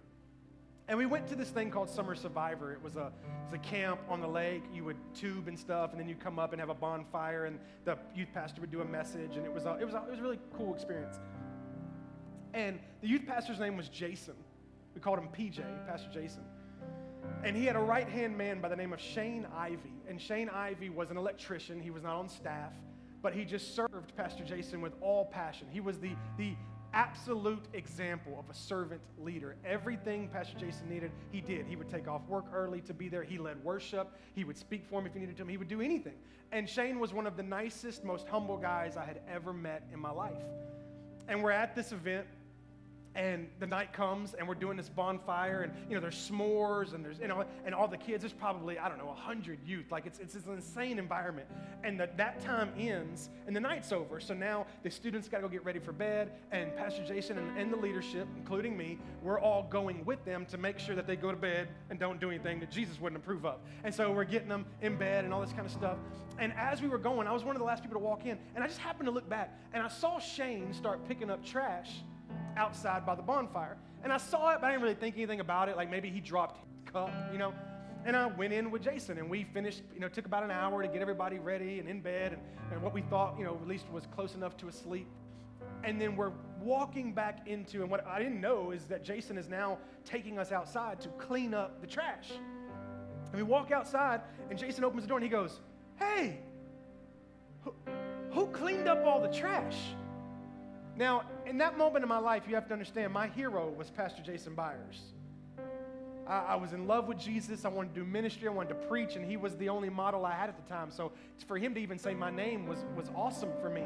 And we went to this thing called Summer Survivor. It was a, it was a camp on the lake. You would tube and stuff, and then you come up and have a bonfire, and the youth pastor would do a message, and it was a, it was a, it was a really cool experience. And the youth pastor's name was Jason. We called him PJ, Pastor Jason. And he had a right hand man by the name of Shane Ivy. And Shane Ivy was an electrician, he was not on staff, but he just served Pastor Jason with all passion. He was the, the absolute example of a servant leader. Everything Pastor Jason needed, he did. He would take off work early to be there. He led worship. He would speak for him if he needed to. He would do anything. And Shane was one of the nicest, most humble guys I had ever met in my life. And we're at this event and the night comes and we're doing this bonfire and you know there's s'mores and there's you know and all the kids there's probably i don't know 100 youth. Like it's, it's, an insane environment. And the, that time ends and the night's over. So now the students got to go get ready for bed and pastor jason and, and the leadership including me we're all going with them to make sure that they go to bed and don't do anything that jesus wouldn't approve of. And so we're getting them in bed and all this kind of stuff. And as we were going i was one of the last people to walk in and i just happened to look back and i saw shane start picking up trash outside by the bonfire. And I saw it, but I didn't really think anything about it. Like maybe he dropped cup, you know. And I went in with Jason, and we finished, you know, took about an hour to get everybody ready and in bed, and, and what we thought, you know, at least was close enough to a sleep. And then we're walking back into, and what I didn't know is that Jason is now taking us outside to clean up the trash. And we walk outside, and Jason opens the door and he goes, Hey, who, who cleaned up all the trash? Now, in that moment in my life, you have to understand my hero was Pastor Jason Byers. I, I, was in love with Jesus. I wanted to do ministry. I wanted to preach, and he was the only model I had at the time. So for him to even say my name was, was awesome for me.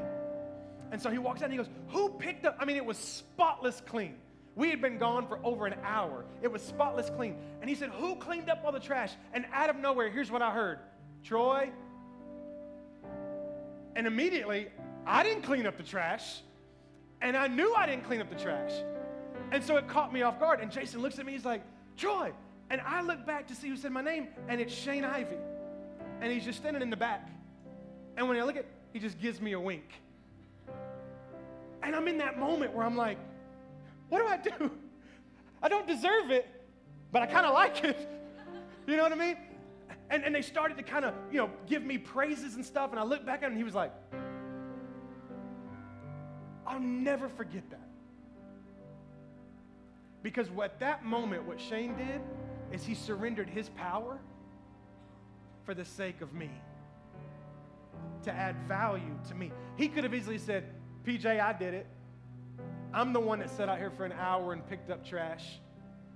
And so he walks out and he goes, Who picked up? I mean, it was spotless clean. We had been gone for over an hour. It was spotless clean. And he said, Who cleaned up all the trash? And out of nowhere, here's what I heard Troy. And immediately, I didn't clean up the trash. And I knew I didn't clean up the trash. And so it caught me off guard. And Jason looks at me, he's like, Troy. And I look back to see who said my name, and it's Shane Ivy. And he's just standing in the back. And when I look at, he just gives me a wink. And I'm in that moment where I'm like, what do I do? I don't deserve it, but I kind of like it. You know what I mean? And, and they started to kind of, you know, give me praises and stuff. And I look back at him and he was like, I'll never forget that. Because at that moment, what Shane did is he surrendered his power for the sake of me, to add value to me. He could have easily said, PJ, I did it. I'm the one that sat out here for an hour and picked up trash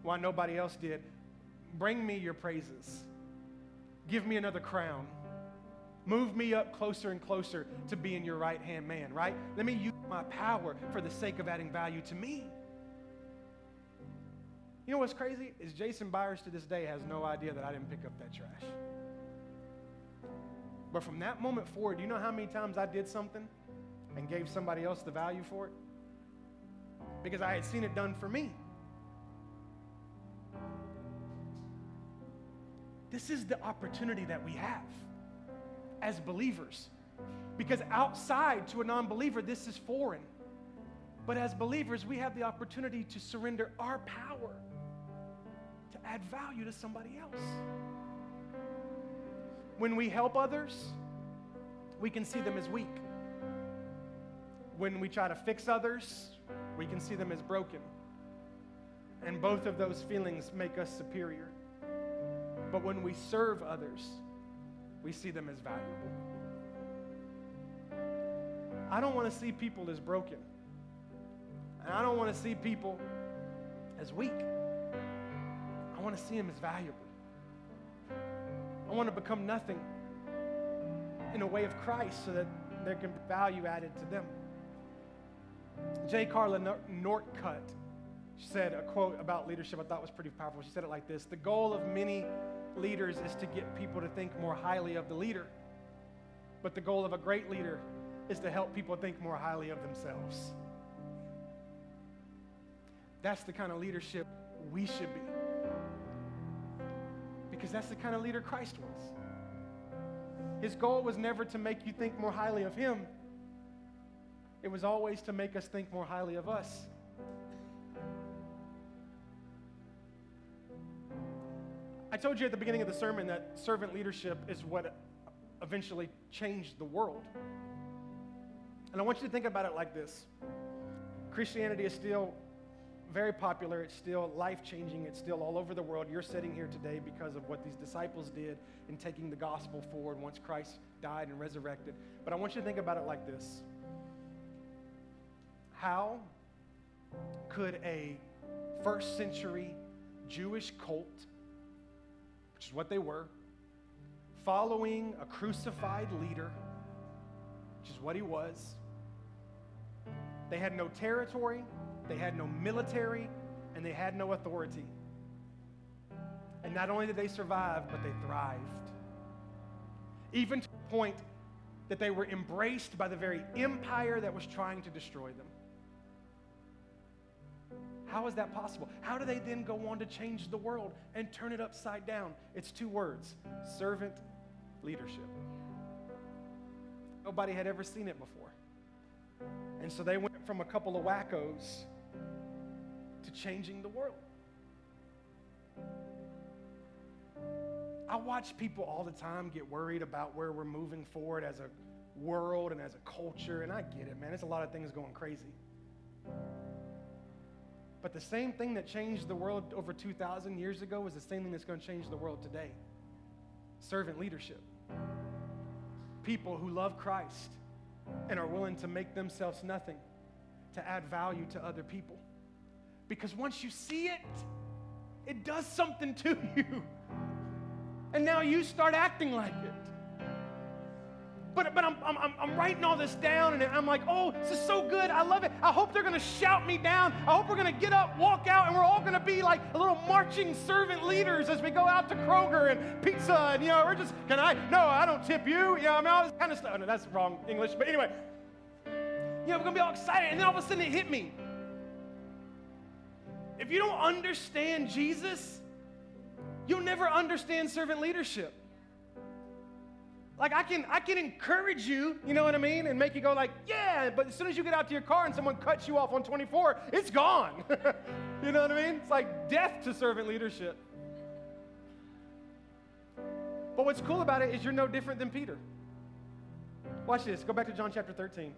while nobody else did. Bring me your praises. Give me another crown. Move me up closer and closer to being your right hand man, right? Let me use my power for the sake of adding value to me. You know what's crazy? Is Jason Byers to this day has no idea that I didn't pick up that trash. But from that moment forward, do you know how many times I did something and gave somebody else the value for it? Because I had seen it done for me. This is the opportunity that we have as believers. Because outside to a non believer, this is foreign. But as believers, we have the opportunity to surrender our power to add value to somebody else. When we help others, we can see them as weak. When we try to fix others, we can see them as broken. And both of those feelings make us superior. But when we serve others, we see them as valuable. I don't want to see people as broken. And I don't want to see people as weak. I want to see them as valuable. I want to become nothing in a way of Christ so that there can be value added to them. J. Carla Northcutt said a quote about leadership I thought was pretty powerful. She said it like this The goal of many leaders is to get people to think more highly of the leader. But the goal of a great leader is to help people think more highly of themselves. That's the kind of leadership we should be. Because that's the kind of leader Christ was. His goal was never to make you think more highly of him, it was always to make us think more highly of us. Told you at the beginning of the sermon that servant leadership is what eventually changed the world. And I want you to think about it like this Christianity is still very popular, it's still life changing, it's still all over the world. You're sitting here today because of what these disciples did in taking the gospel forward once Christ died and resurrected. But I want you to think about it like this How could a first century Jewish cult, which is what they were, following a crucified leader, which is what he was, they had no territory, they had no military, and they had no authority. And not only did they survive, but they thrived. Even to the point that they were embraced by the very empire that was trying to destroy them. How is that possible? How do they then go on to change the world and turn it upside down? It's two words servant leadership. Nobody had ever seen it before. And so they went from a couple of wackos to changing the world. I watch people all the time get worried about where we're moving forward as a world and as a culture, and I get it, man. There's a lot of things going crazy. But the same thing that changed the world over 2,000 years ago is the same thing that's going to change the world today servant leadership. People who love Christ and are willing to make themselves nothing to add value to other people. Because once you see it, it does something to you. And now you start acting like it. But, but I'm, I'm, I'm writing all this down and I'm like, oh, this is so good. I love it. I hope they're going to shout me down. I hope we're going to get up, walk out, and we're all going to be like little marching servant leaders as we go out to Kroger and pizza. And, you know, we're just, can I? No, I don't tip you. You know, I mean, all this kind of stuff. No, that's wrong English. But anyway, you know, we're going to be all excited. And then all of a sudden it hit me. If you don't understand Jesus, you'll never understand servant leadership. Like I can I can encourage you, you know what I mean, and make you go like, yeah, but as soon as you get out to your car and someone cuts you off on 24, it's gone. you know what I mean? It's like death to servant leadership. But what's cool about it is you're no different than Peter. Watch this. Go back to John chapter 13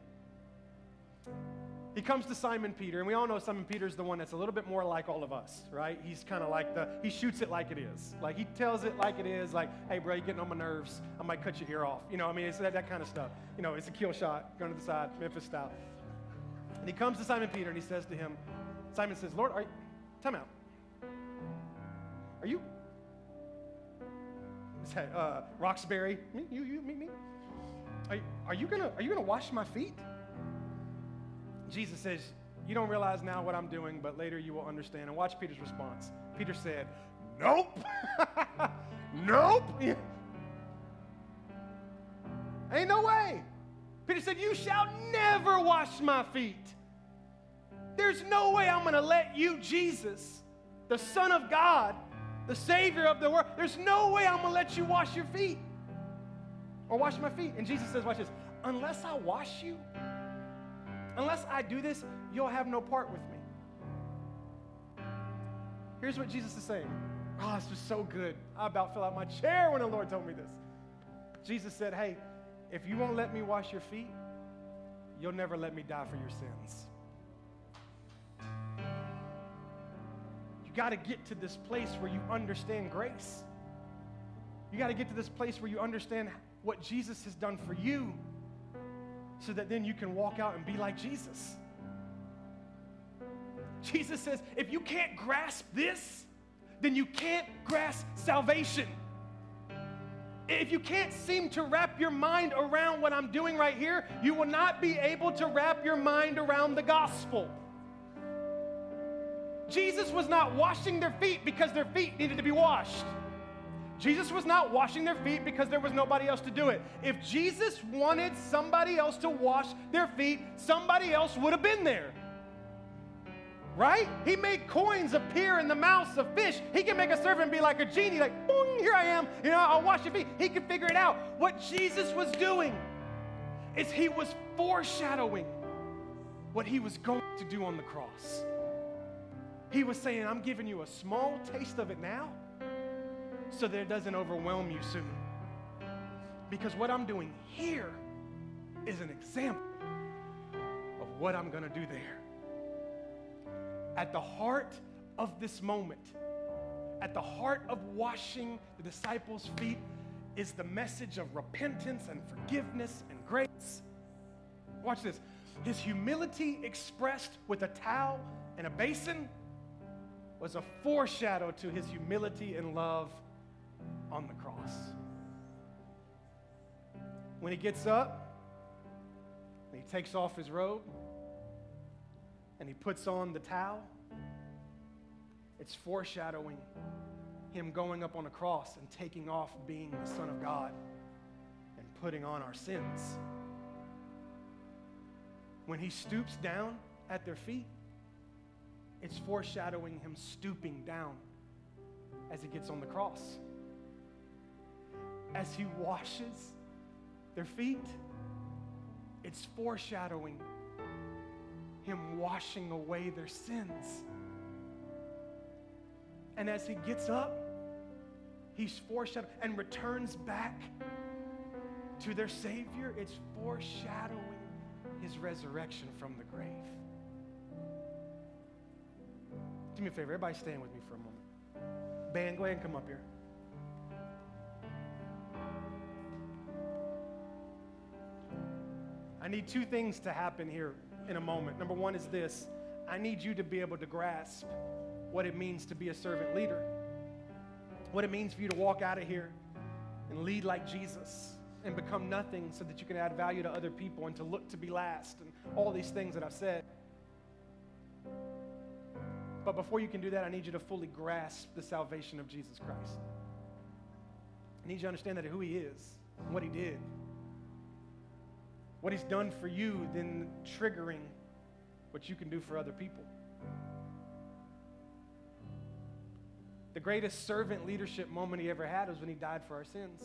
he comes to Simon Peter, and we all know Simon Peter's the one that's a little bit more like all of us, right? He's kind of like the, he shoots it like it is. Like he tells it like it is, like, hey, bro, you're getting on my nerves. I might cut your ear off. You know, I mean, it's that, that kind of stuff. You know, it's a kill shot, going to the side, Memphis style. And he comes to Simon Peter and he says to him, Simon says, Lord, are you, time out. Are you, is that uh, Roxbury? Me, you, you, me, me? Are, are you gonna, are you gonna wash my feet? Jesus says, You don't realize now what I'm doing, but later you will understand. And watch Peter's response. Peter said, Nope. nope. Ain't no way. Peter said, You shall never wash my feet. There's no way I'm going to let you, Jesus, the Son of God, the Savior of the world, there's no way I'm going to let you wash your feet or wash my feet. And Jesus says, Watch this, unless I wash you, Unless I do this, you'll have no part with me. Here's what Jesus is saying. Oh, this was so good. I about fell out my chair when the Lord told me this. Jesus said, Hey, if you won't let me wash your feet, you'll never let me die for your sins. You got to get to this place where you understand grace. You got to get to this place where you understand what Jesus has done for you so that then you can walk out and be like Jesus. Jesus says, if you can't grasp this, then you can't grasp salvation. If you can't seem to wrap your mind around what I'm doing right here, you will not be able to wrap your mind around the gospel. Jesus was not washing their feet because their feet needed to be washed. Jesus was not washing their feet because there was nobody else to do it. If Jesus wanted somebody else to wash their feet, somebody else would have been there. Right? He made coins appear in the mouths of fish. He can make a servant be like a genie, like, boom, here I am. You know, I'll wash your feet. He could figure it out. What Jesus was doing is he was foreshadowing what he was going to do on the cross. He was saying, I'm giving you a small taste of it now so that it doesn't overwhelm you soon. Because what I'm doing here is an example of what I'm going to do there. At the heart of this moment, at the heart of washing the disciples' feet, is the message of repentance and forgiveness and grace. Watch this. His humility expressed with a towel and a basin was a foreshadow to his humility and love on the cross. When he gets up, he takes off his robe, and he puts on the towel, it's foreshadowing him going up on a cross and taking off being the Son of God and putting on our sins. When he stoops down at their feet, it's foreshadowing him stooping down as he gets on the cross. As he washes their feet, it's foreshadowing him washing away their sins. And as he gets up, he's foreshadowing and returns back to their Savior. It's foreshadowing his resurrection from the grave. Do me a favor, everybody stand with me for a moment. Band, go ahead and come up here. I need two things to happen here in a moment. Number one is this I need you to be able to grasp what it means to be a servant leader, what it means for you to walk out of here and lead like Jesus and become nothing so that you can add value to other people and to look to be last and all these things that I've said. But before you can do that, I need you to fully grasp the salvation of Jesus Christ. I need you to understand that who He is, and what He did, what He's done for you, then triggering what you can do for other people. The greatest servant leadership moment He ever had was when He died for our sins.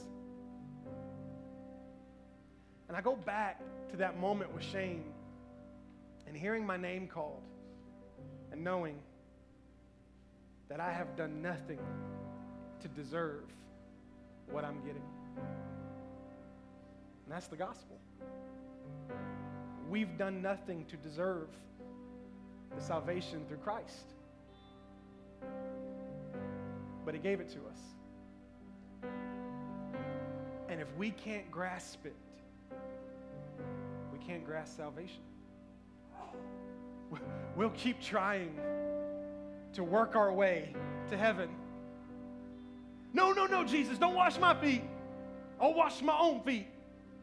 And I go back to that moment with Shane and hearing my name called and knowing that I have done nothing to deserve what I'm getting. And that's the gospel. We've done nothing to deserve the salvation through Christ. But He gave it to us. And if we can't grasp it, we can't grasp salvation. We'll keep trying to work our way to heaven. No, no, no, Jesus, don't wash my feet. I'll wash my own feet.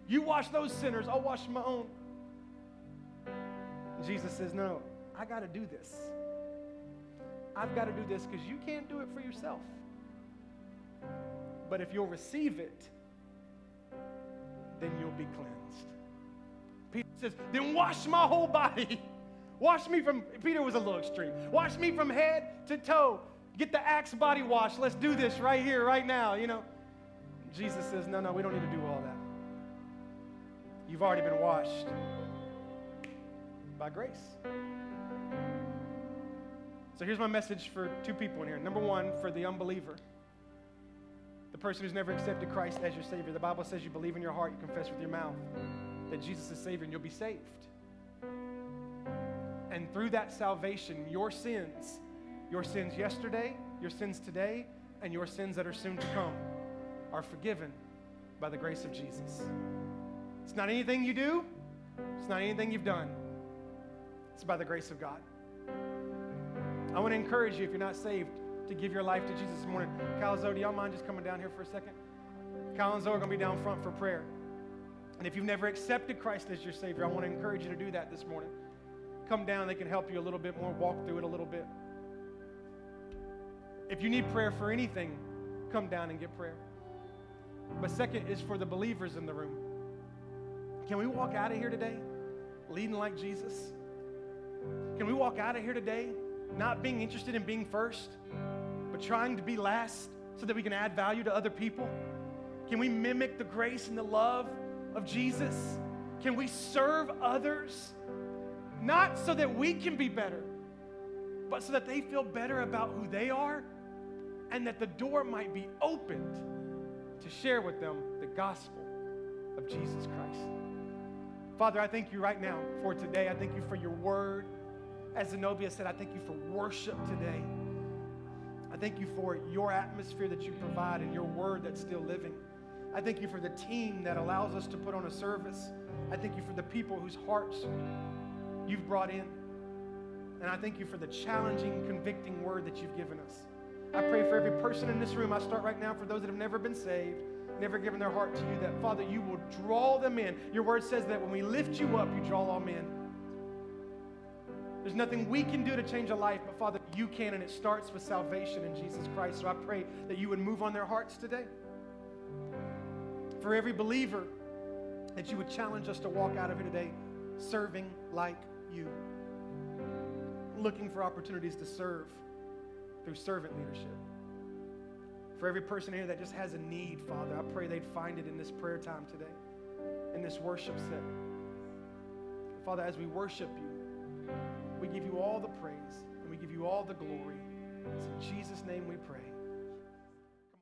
You wash those sinners, I'll wash my own. Jesus says, No, I got to do this. I've got to do this because you can't do it for yourself. But if you'll receive it, then you'll be cleansed. Peter says, Then wash my whole body. Wash me from, Peter was a little extreme. Wash me from head to toe. Get the Axe body wash. Let's do this right here, right now, you know. Jesus says, no, no, we don't need to do all that. You've already been washed by grace. So here's my message for two people in here. Number one, for the unbeliever, the person who's never accepted Christ as your Savior. The Bible says you believe in your heart, you confess with your mouth that Jesus is Savior, and you'll be saved. And through that salvation, your sins, your sins yesterday, your sins today, and your sins that are soon to come are forgiven by the grace of Jesus. It's not anything you do, it's not anything you've done, it's by the grace of God. I want to encourage you, if you're not saved, to give your life to Jesus this morning. Kyle Zoe, do y'all mind just coming down here for a second? Kyle and Zoe are going to be down front for prayer. And if you've never accepted Christ as your Savior, I want to encourage you to do that this morning come down. They can help you a little bit more, walk through it a little bit. If you need prayer for anything, come down and get prayer. But second is for the believers in the room. Can we walk out of here today leading like Jesus? Can we walk out of here today not being interested in being first, but trying to be last so that we can add value to other people? Can we mimic the grace and the love of Jesus? Can we serve others? Not so that we can be better, but so that they feel better about who they are and that the door might be opened to share with them the gospel of Jesus Christ. Father, I thank you right now for today. I thank you for your word. As Zenobia said, I thank you for worship today. I thank you for your atmosphere that you provide and your word that's still living. I thank you for the team that allows us to put on a service. I thank you for the people whose hearts you've brought in. And I thank you for the challenging, convicting word that you've given us. I pray for every person in this room. I start right now for those that have never been saved, never given their heart to you, that Father, you will draw them in. Your word says that when we lift you up, you draw all men. There's nothing we can do to change a life, but Father, you can, and it starts with salvation in Jesus Christ. So I pray that you would move on their hearts today. For every believer, that you would challenge us to walk out of here today serving like you, looking for opportunities to serve through servant leadership. For every person here that just has a need, Father, I pray they'd find it in this prayer time today, in this worship set. Father, as we worship you, we give you all the praise and we give you all the glory. It's in Jesus' name we pray.